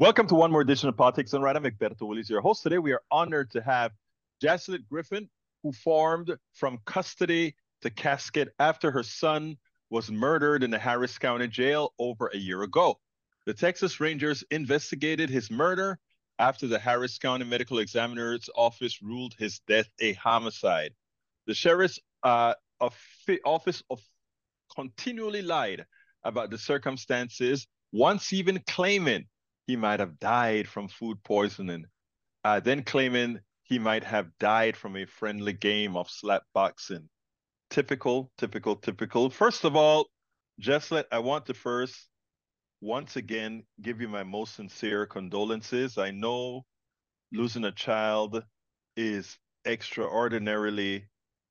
Welcome to one more edition of Politics Done Right. I'm Egberto Willies, your host. Today we are honored to have Jacilet Griffin, who farmed from custody to casket after her son was murdered in the Harris County Jail over a year ago. The Texas Rangers investigated his murder after the Harris County Medical Examiner's Office ruled his death a homicide. The sheriff's uh, office of continually lied about the circumstances, once even claiming he might have died from food poisoning, uh, then claiming he might have died from a friendly game of slap boxing. Typical, typical, typical. First of all, Jacilet, I want to first once again give you my most sincere condolences. I know losing a child is extraordinarily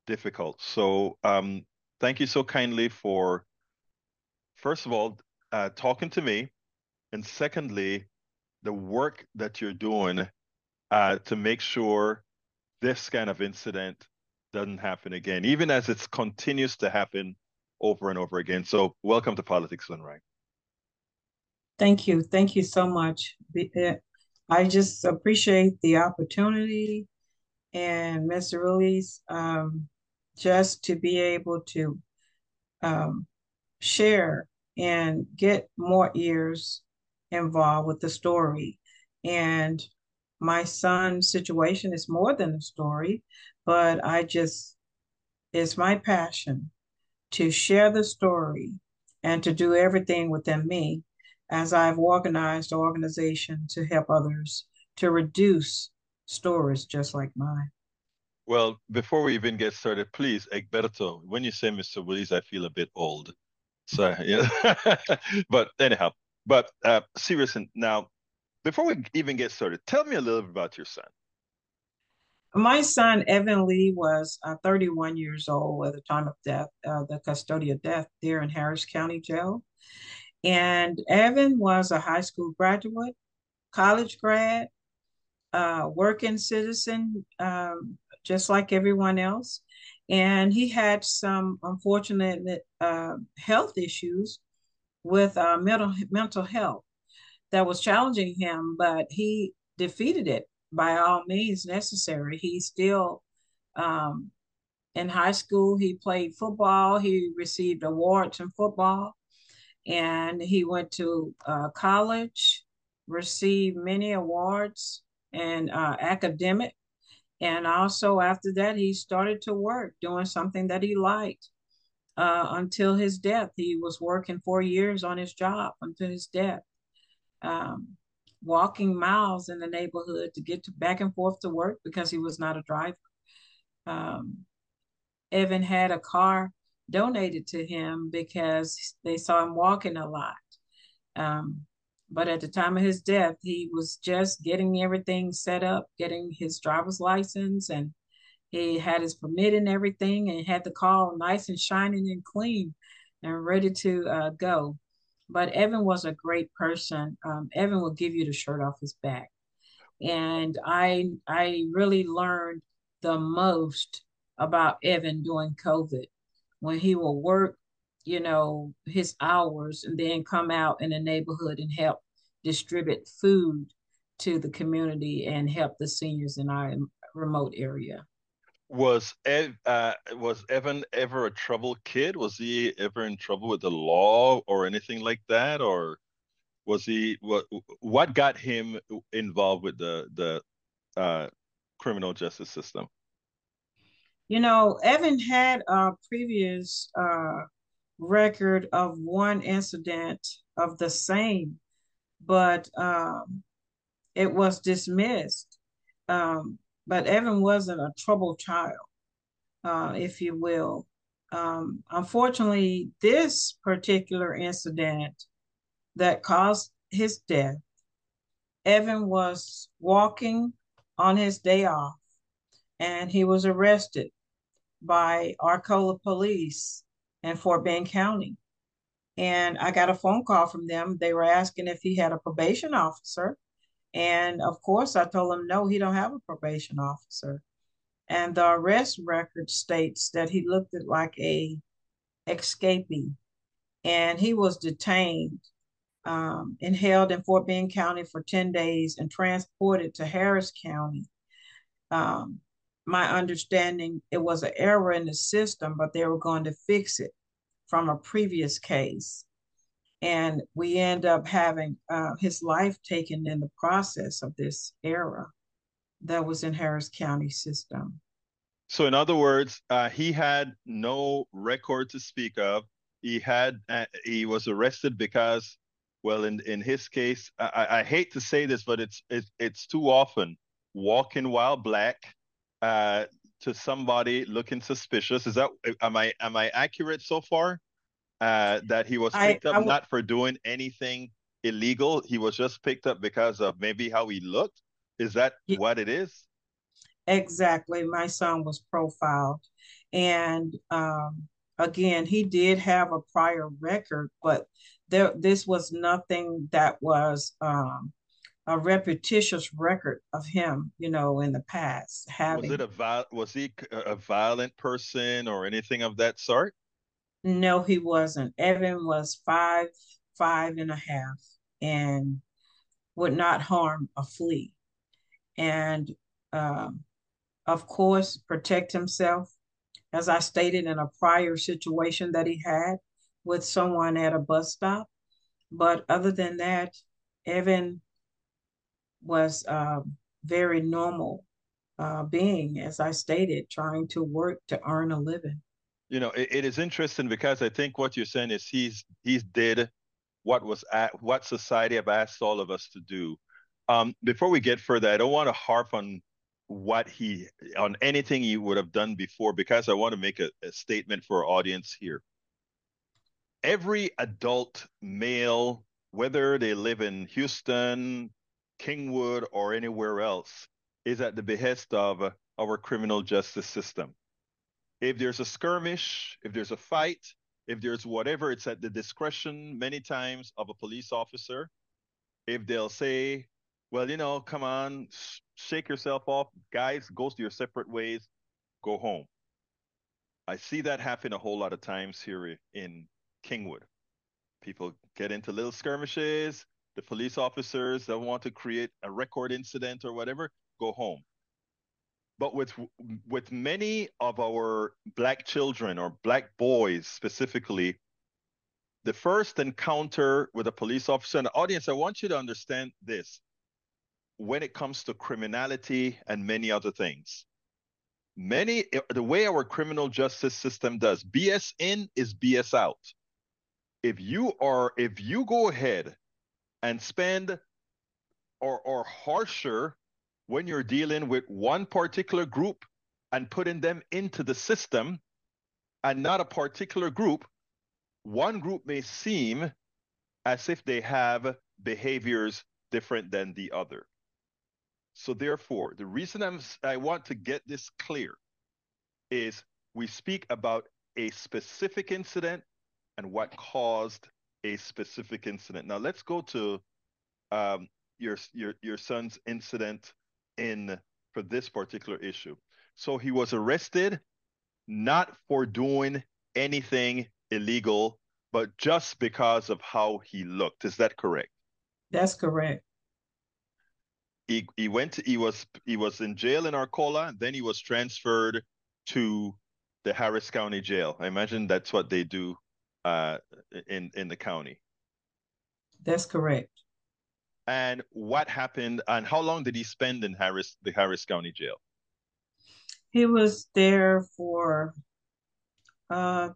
difficult. So um, thank you so kindly for, first of all, uh, talking to me and secondly, the work that you're doing uh, to make sure this kind of incident doesn't happen again, even as it continues to happen over and over again. So, welcome to Politics Right. Thank you. Thank you so much. I just appreciate the opportunity and Mr. Willies um, just to be able to um, share and get more ears involved with the story. And my son's situation is more than a story, but I just, it's my passion to share the story and to do everything within me as I've organized an organization to help others to reduce stories just like mine. Well, before we even get started, please, Egberto, when you say Mr. Willies, I feel a bit old. So, yeah. but anyhow, but uh, seriously, now, before we even get started, tell me a little bit about your son. My son, Evan Lee, was uh, 31 years old at the time of death, uh, the custodial death there in Harris County Jail. And Evan was a high school graduate, college grad, uh, working citizen, um, just like everyone else. And he had some unfortunate uh, health issues with uh, mental mental health that was challenging him, but he defeated it by all means necessary. He still um, in high school he played football. He received awards in football, and he went to uh, college, received many awards and uh, academic. And also after that, he started to work doing something that he liked uh, until his death. He was working four years on his job until his death, um, walking miles in the neighborhood to get to back and forth to work because he was not a driver. Um, Evan had a car donated to him because they saw him walking a lot. Um, but at the time of his death, he was just getting everything set up, getting his driver's license and he had his permit and everything and had the car nice and shining and clean and ready to uh, go. But Evan was a great person. Um, Evan will give you the shirt off his back. And I I really learned the most about Evan during COVID when he will work, you know, his hours and then come out in the neighborhood and help distribute food to the community and help the seniors in our remote area was Ev, uh, was Evan ever a trouble kid? Was he ever in trouble with the law or anything like that, or was he what? What got him involved with the the uh, criminal justice system? You know, Evan had a previous uh, record of one incident of the same, but um, it was dismissed. Um, but Evan wasn't a troubled child, uh, if you will. Um, unfortunately, this particular incident that caused his death, Evan was walking on his day off and he was arrested by Arcola police in Fort Bend County. And I got a phone call from them. They were asking if he had a probation officer. And of course, I told him, no, he don't have a probation officer. And the arrest record states that he looked like a escapee and he was detained um, and held in Fort Bend County for 10 days and transported to Harris County. Um, my understanding, it was an error in the system, but they were going to fix it from a previous case. And we end up having uh, his life taken in the process of this era that was in Harris County system. So, in other words, uh, he had no record to speak of. He had uh, he was arrested because, well, in in his case, I, I hate to say this, but it's it's it's too often walking while black uh, to somebody looking suspicious. Is that am I am I accurate so far? Uh, that he was picked I, up I w- not for doing anything illegal. He was just picked up because of maybe how he looked. Is that yeah. what it is? Exactly. My son was profiled. And um, again, he did have a prior record, but there this was nothing that was um, a repetitious record of him, you know, in the past. Having was it a was he a violent person or anything of that sort? No, he wasn't. Evan was five, five and a half, and would not harm a flea, and um, of course, protect himself. As I stated in a prior situation that he had with someone at a bus stop. But other than that, Evan was a very normal uh, being, as I stated, trying to work to earn a living. You know, it, it is interesting because I think what you're saying is he's he's did what was at, what society have asked all of us to do. Um, before we get further, I don't want to harp on what he on anything he would have done before because I want to make a, a statement for our audience here. Every adult male, whether they live in Houston, Kingwood, or anywhere else, is at the behest of our criminal justice system. If there's a skirmish, if there's a fight, if there's whatever, it's at the discretion many times of a police officer. If they'll say, well, you know, come on, shake yourself off. Guys, go to your separate ways, go home. I see that happen a whole lot of times here in Kingwood. People get into little skirmishes. The police officers that want to create a record incident or whatever go home. But with with many of our black children or black boys specifically, the first encounter with a police officer and the audience, I want you to understand this when it comes to criminality and many other things. Many, the way our criminal justice system does, BS in is BS out. If you are, if you go ahead and spend or, or harsher when you're dealing with one particular group and putting them into the system and not a particular group, one group may seem as if they have behaviors different than the other. So therefore, the reason I'm, I want to get this clear is we speak about a specific incident and what caused a specific incident. Now let's go to um, your your your son's incident in for this particular issue. So he was arrested not for doing anything illegal, but just because of how he looked. Is that correct? That's correct he he went to, he was he was in jail in Arcola, then he was transferred to the Harris County Jail. I imagine that's what they do uh, in in the county. That's correct. And what happened and how long did he spend in Harris the Harris County Jail? He was there for uh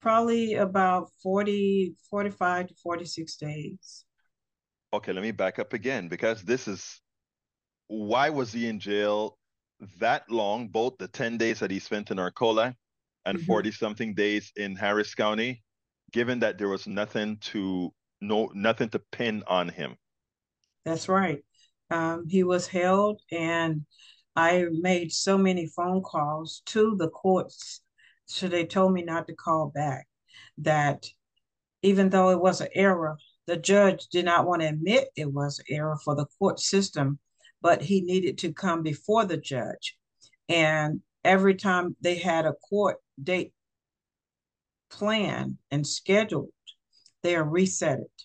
probably about 40 45 to 46 days okay, let me back up again because this is why was he in jail that long, both the 10 days that he spent in Arcola and 40 mm-hmm. something days in Harris County, given that there was nothing to no nothing to pin on him. That's right. Um, he was held and I made so many phone calls to the courts. So they told me not to call back. That even though it was an error, the judge did not want to admit it was an error for the court system, but he needed to come before the judge. And every time they had a court date planned and scheduled, they are reset it.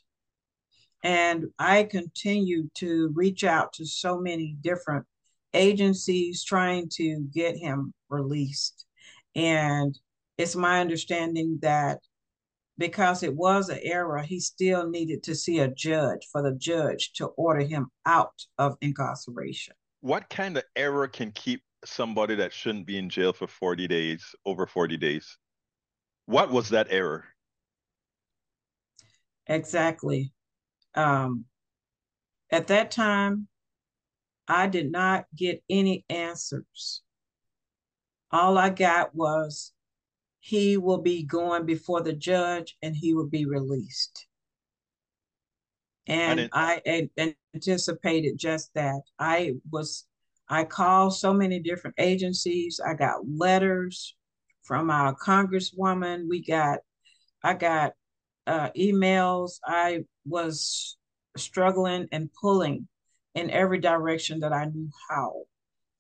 And I continue to reach out to so many different agencies trying to get him released. And it's my understanding that because it was an error, he still needed to see a judge for the judge to order him out of incarceration. What kind of error can keep somebody that shouldn't be in jail for 40 days, over 40 days? What was that error? Exactly. Um, at that time, I did not get any answers. All I got was he will be going before the judge and he will be released. And I, I anticipated just that. I was, I called so many different agencies. I got letters from our congresswoman. We got, I got uh, emails. I was struggling and pulling in every direction that I knew how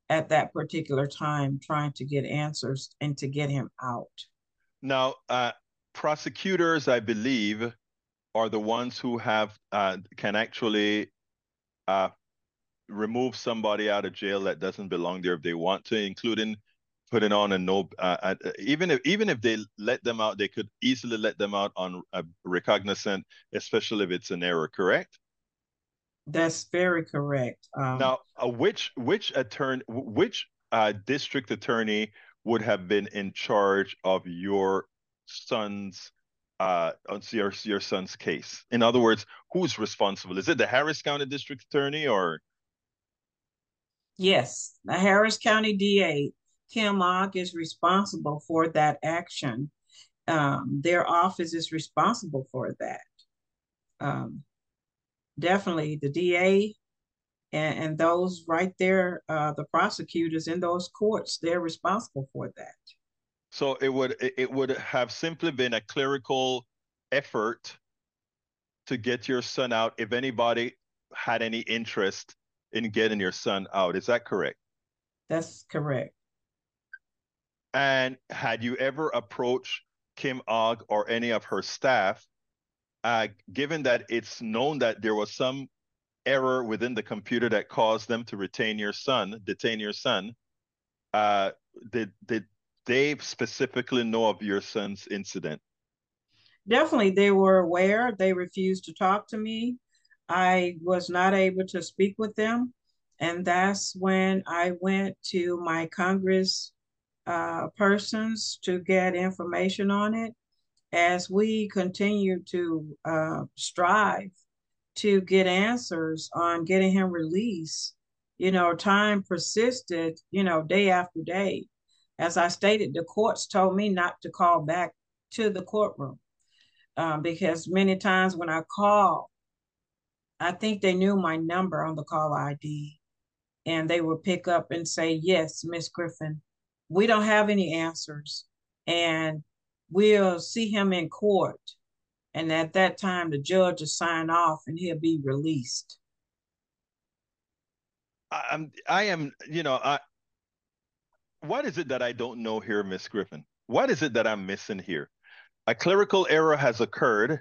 at that particular time, trying to get answers and to get him out. Now, uh, prosecutors, I believe, are the ones who have uh, can actually uh, remove somebody out of jail that doesn't belong there if they want to, including putting on a no. Uh, uh, even if even if they let them out, they could easily let them out on a recognizant, especially if it's an error. Correct? That's very correct. Um, now, uh, which which attorney, which uh, district attorney would have been in charge of your son's uh your, your son's case in other words who's responsible is it the harris county district attorney or yes the harris county da kim ogg is responsible for that action um, their office is responsible for that um, definitely the da and, and those right there, uh, the prosecutors in those courts, they're responsible for that. So it would it would have simply been a clerical effort to get your son out if anybody had any interest in getting your son out. Is that correct? That's correct. And had you ever approached Kim Ogg or any of her staff, uh, given that it's known that there was some error within the computer that caused them to retain your son, detain your son, uh, did did they specifically know of your son's incident? Definitely, they were aware. They refused to talk to me. I was not able to speak with them, and that's when I went to my Congress uh, persons to get information on it. As we continue to uh, strive to get answers on getting him released. You know, time persisted, you know, day after day. As I stated, the courts told me not to call back to the courtroom um, because many times when I call, I think they knew my number on the call ID and they would pick up and say, Yes, Miss Griffin, we don't have any answers and we'll see him in court and at that time, the judge will sign off and he'll be released. I'm, I am, you know, I, what is it that I don't know here, Miss Griffin? What is it that I'm missing here? A clerical error has occurred.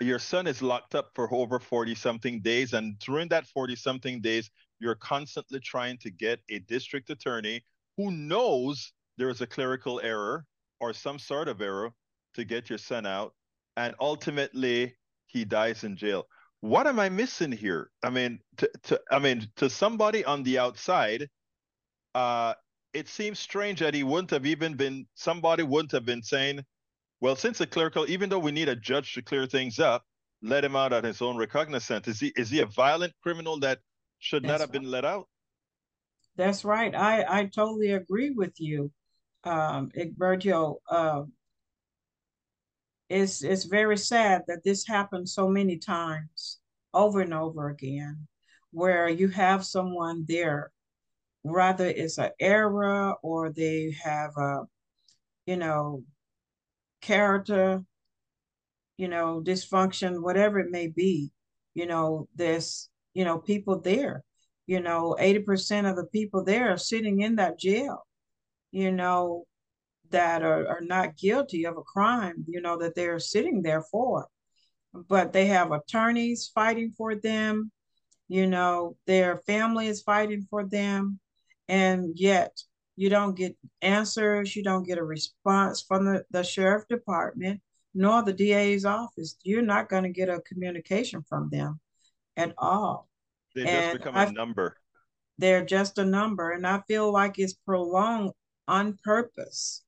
Your son is locked up for over 40 something days. And during that 40 something days, you're constantly trying to get a district attorney who knows there is a clerical error or some sort of error to get your son out and ultimately he dies in jail. What am I missing here? I mean, to, to I mean, to somebody on the outside, uh, it seems strange that he wouldn't have even been somebody wouldn't have been saying, well, since a clerical, even though we need a judge to clear things up, let him out at his own recognizance. Is he is he a violent criminal that should That's not have right. been let out? That's right. I I totally agree with you, um, Egberto. Uh, it's it's very sad that this happens so many times over and over again where you have someone there rather it's an error or they have a you know character you know dysfunction whatever it may be you know there's you know people there you know 80% of the people there are sitting in that jail you know that are, are not guilty of a crime, you know, that they're sitting there for. but they have attorneys fighting for them. You know, their family is fighting for them. And yet you don't get answers, you don't get a response from the, the sheriff department nor the DA's office. You're not going to get a communication from them at all. They just become a number. They're just a number. And I feel like it's prolonged on purpose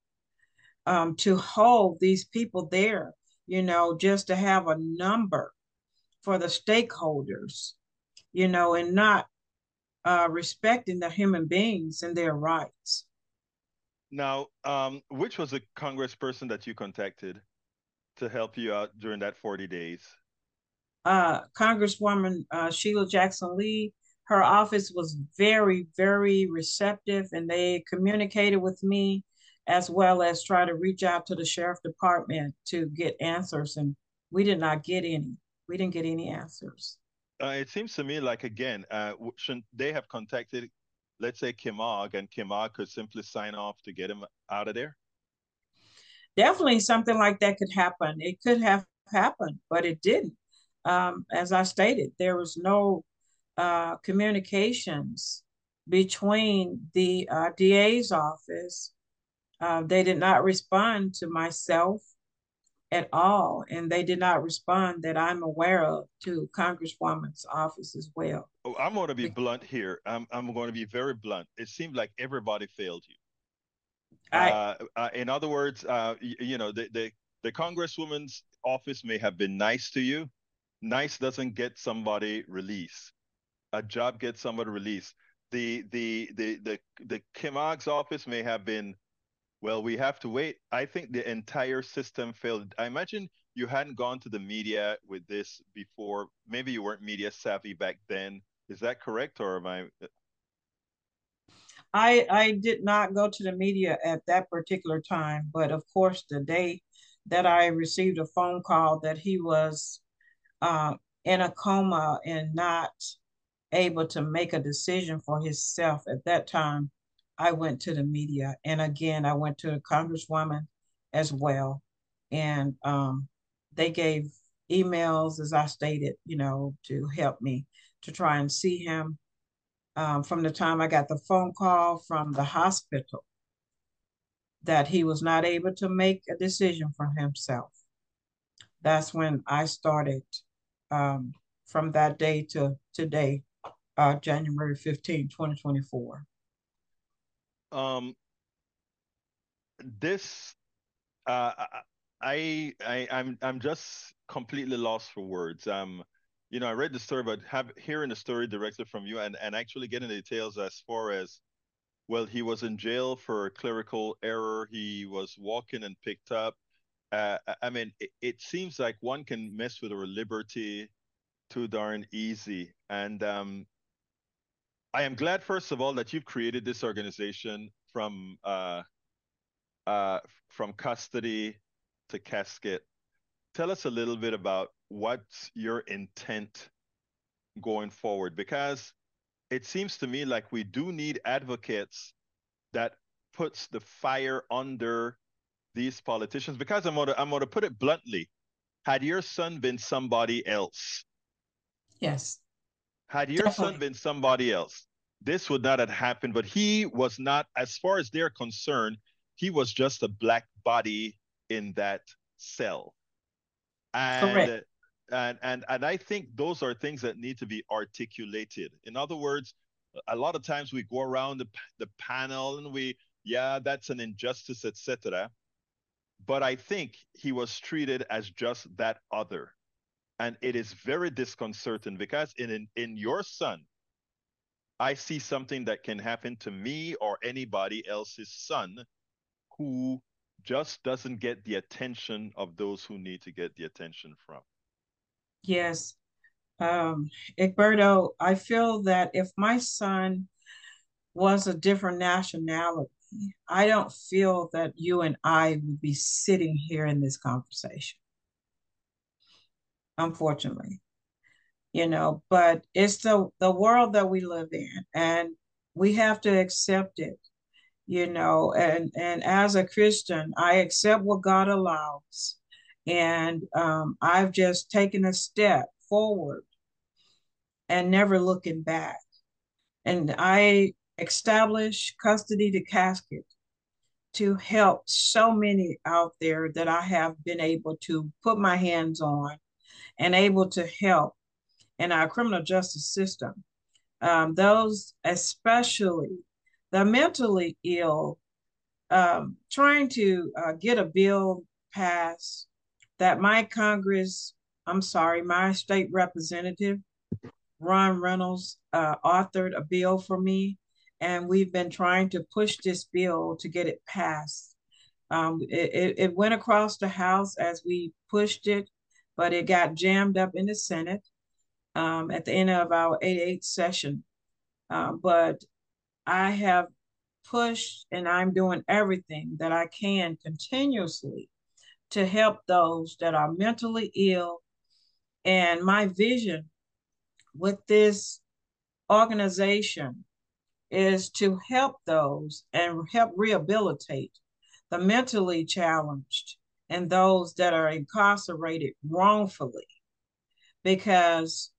um, to hold these people there, you know, just to have a number for the stakeholders, you know, and not uh, respecting the human beings and their rights. Now, um, which was the congressperson that you contacted to help you out during that 40 days? Uh, Congresswoman uh, Sheila Jackson Lee, her office was very, very receptive and they communicated with me as well as try to reach out to the sheriff department to get answers. And we did not get any. We didn't get any answers. Uh, it seems to me like, again, uh, shouldn't they have contacted, let's say, Kim Ogg, and Kim Ogg could simply sign off to get him out of there? Definitely something like that could happen. It could have happened, but it didn't. Um, as I stated, there was no uh, communications between the uh, DA's office uh, they did not respond to myself at all, and they did not respond that I'm aware of to Congresswoman's office as well. Oh, I'm going to be blunt here. I'm I'm going to be very blunt. It seemed like everybody failed you. I, uh, uh, in other words, uh, you, you, know, the, the the Congresswoman's office may have been nice to you. Nice doesn't get somebody released. A job gets somebody released. The the the the the Kim Ogg's office may have been well, we have to wait. I think the entire system failed. I imagine you hadn't gone to the media with this before. Maybe you weren't media savvy back then. Is that correct, or am I? I I did not go to the media at that particular time, but of course, the day that I received a phone call that he was uh, in a coma and not able to make a decision for himself at that time, I went to the media. And again, I went to a congresswoman as well. And um, they gave emails, as I stated, you know, to help me to try and see him. Um, from the time I got the phone call from the hospital that he was not able to make a decision for himself. That's when I started um, from that day to today, uh, January 15, 2024 um this uh I I I'm I'm just completely lost for words. Um you know, I read the story, but have hearing the story directly from you and, and actually getting the details as far as well, he was in jail for a clerical error. He was walking and picked up. Uh, I mean, it, it, seems like one can mess with our liberty too darn easy. And um, I am glad, first of all, that you've created this organization from uh, uh, from custody to casket. Tell us a little bit about what's your intent going forward, because it seems to me like we do need advocates that puts the fire under these politicians. Because I'm gonna I'm gonna put it bluntly, had your son been somebody else, yes, had your Definitely. son been somebody else, this would not have happened. But he was not, as far as they're concerned, he was just a black body in that cell. And, Correct. And, and, and I think those are things that need to be articulated. In other words, a lot of times we go around the, the panel and we, yeah, that's an injustice, etc. But I think he was treated as just that other. And it is very disconcerting because in, in in your son i see something that can happen to me or anybody else's son who just doesn't get the attention of those who need to get the attention from. Yes. Um egberto i feel that if my son was a different nationality i don't feel that you and i would be sitting here in this conversation unfortunately you know but it's the the world that we live in and we have to accept it you know and and as a christian i accept what god allows And um, I've just taken a step forward and never looking back. And I established custody to casket to help so many out there that I have been able to put my hands on and able to help in our criminal justice system. Um, those, especially the mentally ill, um, trying to uh, get a bill passed that my Congress, I'm sorry, my state representative, Ron Reynolds, uh, authored a bill for me and we've been trying to push this bill to get it passed. Um, it, it, went across the House as we pushed it, but it got jammed up in the Senate um, at the end of our 88 session. Uh, but I have pushed and I'm doing everything that I can continuously to help those that are mentally ill. And my vision with this organization is to help those and help rehabilitate the mentally challenged and those that are incarcerated wrongfully. Because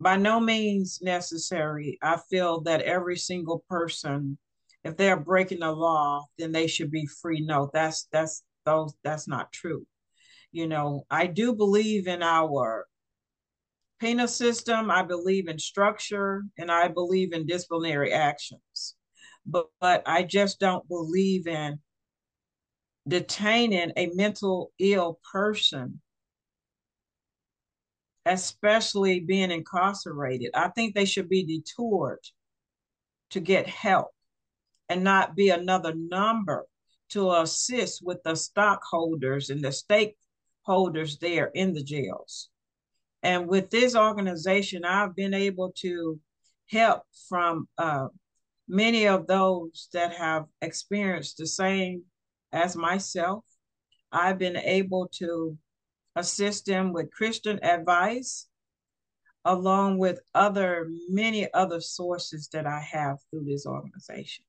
by no means necessary i feel that every single person if they're breaking the law then they should be free. No that's that's those that's not true. You know i do believe in our penal system, I believe in structure, and I believe in disciplinary actions. But, but I just don't believe in detaining a mental ill person, especially being incarcerated. I think they should be detoured to get help and not be another number to assist with the stockholders and the stakeholders there in the jails. And with this organization, I've been able to help from uh, many of those that have experienced the same as myself. I've been able to assist them with Christian advice, along with other many other sources that I have through this organization.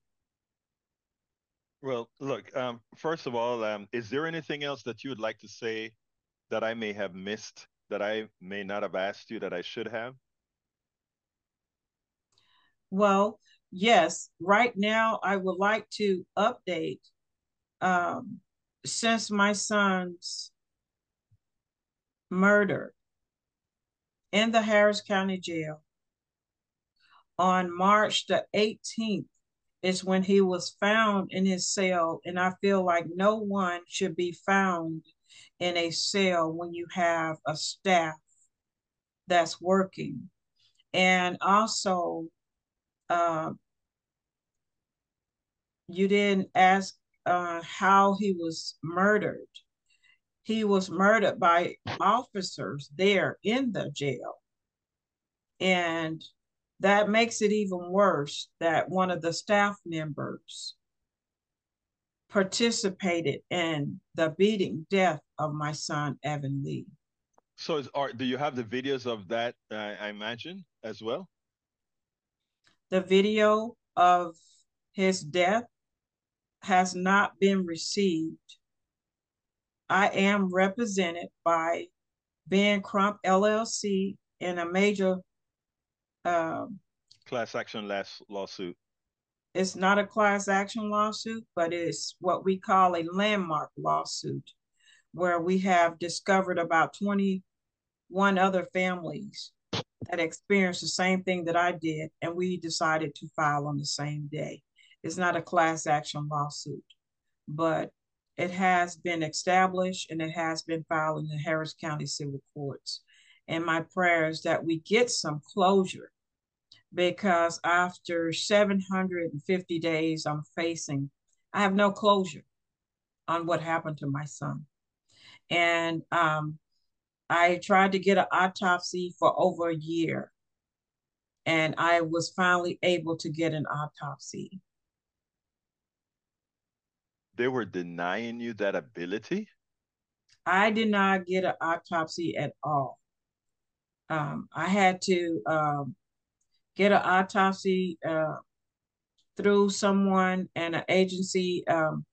Well, look, um, first of all, um, is there anything else that you would like to say that I may have missed that I may not have asked you that I should have? Well, yes. Right now, I would like to update um, since my son's murder in the Harris County Jail on March the 18th is when he was found in his cell. And I feel like no one should be found in a cell when you have a staff that's working. And also, uh, you didn't ask uh, how he was murdered. He was murdered by officers there in the jail. And that makes it even worse that one of the staff members participated in the beating death of my son Evan Lee. So, is, are, do you have the videos of that? Uh, I imagine as well. The video of his death has not been received. I am represented by Ben Crump LLC in a major um, class action last lawsuit. It's not a class action lawsuit, but it's what we call a landmark lawsuit, where we have discovered about 21 other families that experienced the same thing that I did, and we decided to file on the same day. It's not a class action lawsuit, but it has been established and it has been filed in the Harris County Civil Courts. And my prayer is that we get some closure because after 750 days, I'm facing, I have no closure on what happened to my son. And um, I tried to get an autopsy for over a year, and I was finally able to get an autopsy. They were denying you that ability? I did not get an autopsy at all. Um, I had to um, get an autopsy uh, through someone and an agency, um,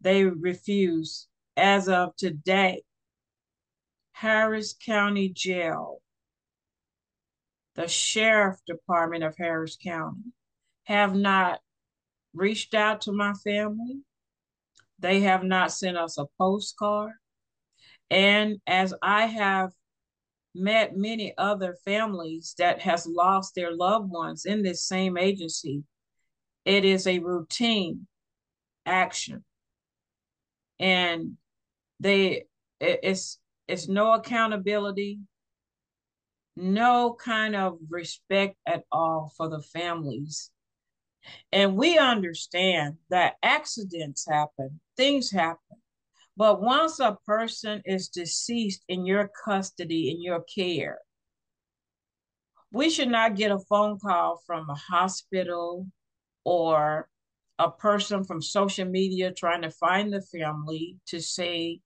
they refuse as of today Harris County Jail, the Sheriff Department of Harris County have not reached out to my family. They have not sent us a postcard. And as I have met many other families that has lost their loved ones in this same agency, it is a routine action. And they it's it's no accountability, no kind of respect at all for the families. And we understand that accidents happen, things happen. But once a person is deceased in your custody, in your care, we should not get a phone call from a hospital or a person from social media trying to find the family to say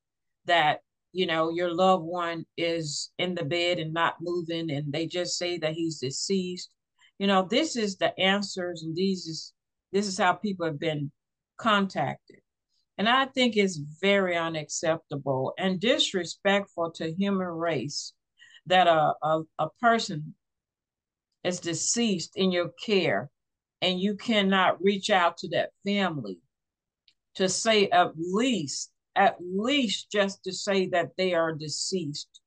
that you know your loved one is in the bed and not moving and they just say that he's deceased. You know this is the answers and these is this is how people have been contacted and I think it's very unacceptable and disrespectful to human race that a, a, a person is deceased in your care and you cannot reach out to that family to say at least, at least just to say that they are deceased.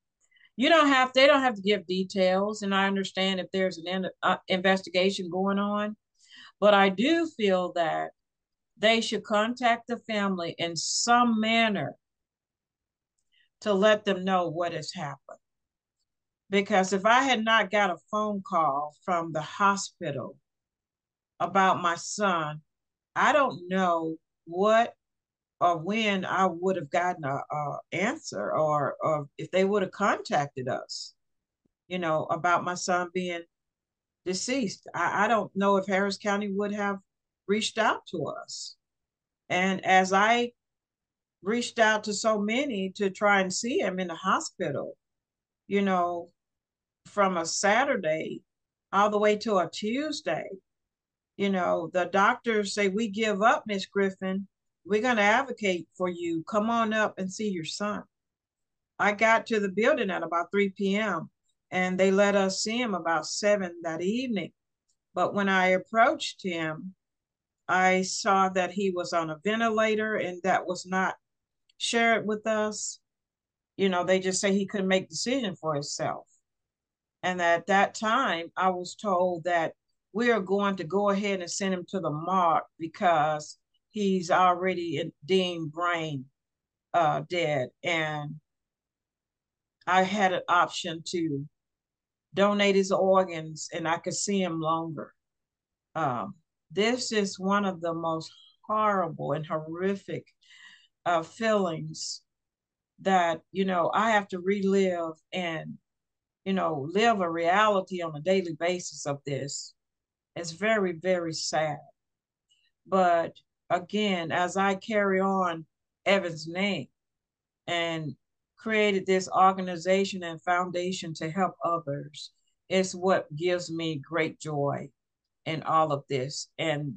You don't have, they don't have to give details. And I understand if there's an in, uh, investigation going on, but I do feel that they should contact the family in some manner to let them know what has happened. Because if I had not got a phone call from the hospital about my son, I don't know what or when I would have gotten a, a answer or, or if they would have contacted us, you know, about my son being deceased. I, I don't know if Harris County would have reached out to us. And as I reached out to so many to try and see him in the hospital, you know, from a Saturday all the way to a Tuesday, you know, the doctors say, We give up, Miss Griffin. We're going to advocate for you. Come on up and see your son. I got to the building at about 3 p.m. and they let us see him about 7 that evening. But when I approached him, I saw that he was on a ventilator and that was not shared with us. You know, they just say he couldn't make decision for himself. And at that time, I was told that we are going to go ahead and send him to the mark because he's already deemed brain uh, dead. And I had an option to donate his organs and I could see him longer. Um, this is one of the most horrible and horrific uh, feelings that you know I have to relive and you know live a reality on a daily basis of this. It's very very sad. But again, as I carry on Evan's name and created this organization and foundation to help others, it's what gives me great joy in all of this. And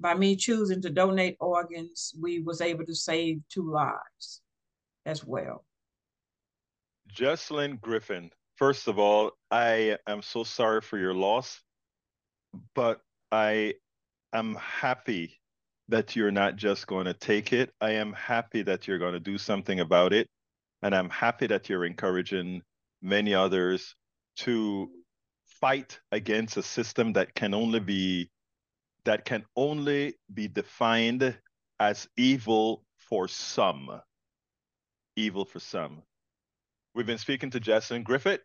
by me choosing to donate organs, we was able to save two lives as well. Jesselyn Griffin, first of all, I am so sorry for your loss, but I am happy that you're not just going to take it. I am happy that you're going to do something about it. And I'm happy that you're encouraging many others to fight against a system that can only be that can only be defined as evil for some. Evil for some. We've been speaking to Jesselyn Griffith,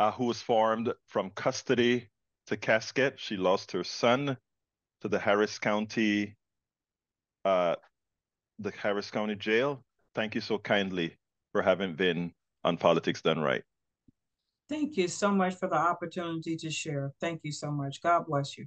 uh, who was formed from custody to casket. She lost her son to the Harris County, uh, the Harris County Jail. Thank you so kindly for having been on Politics Done Right. Thank you so much for the opportunity to share. Thank you so much. God bless you.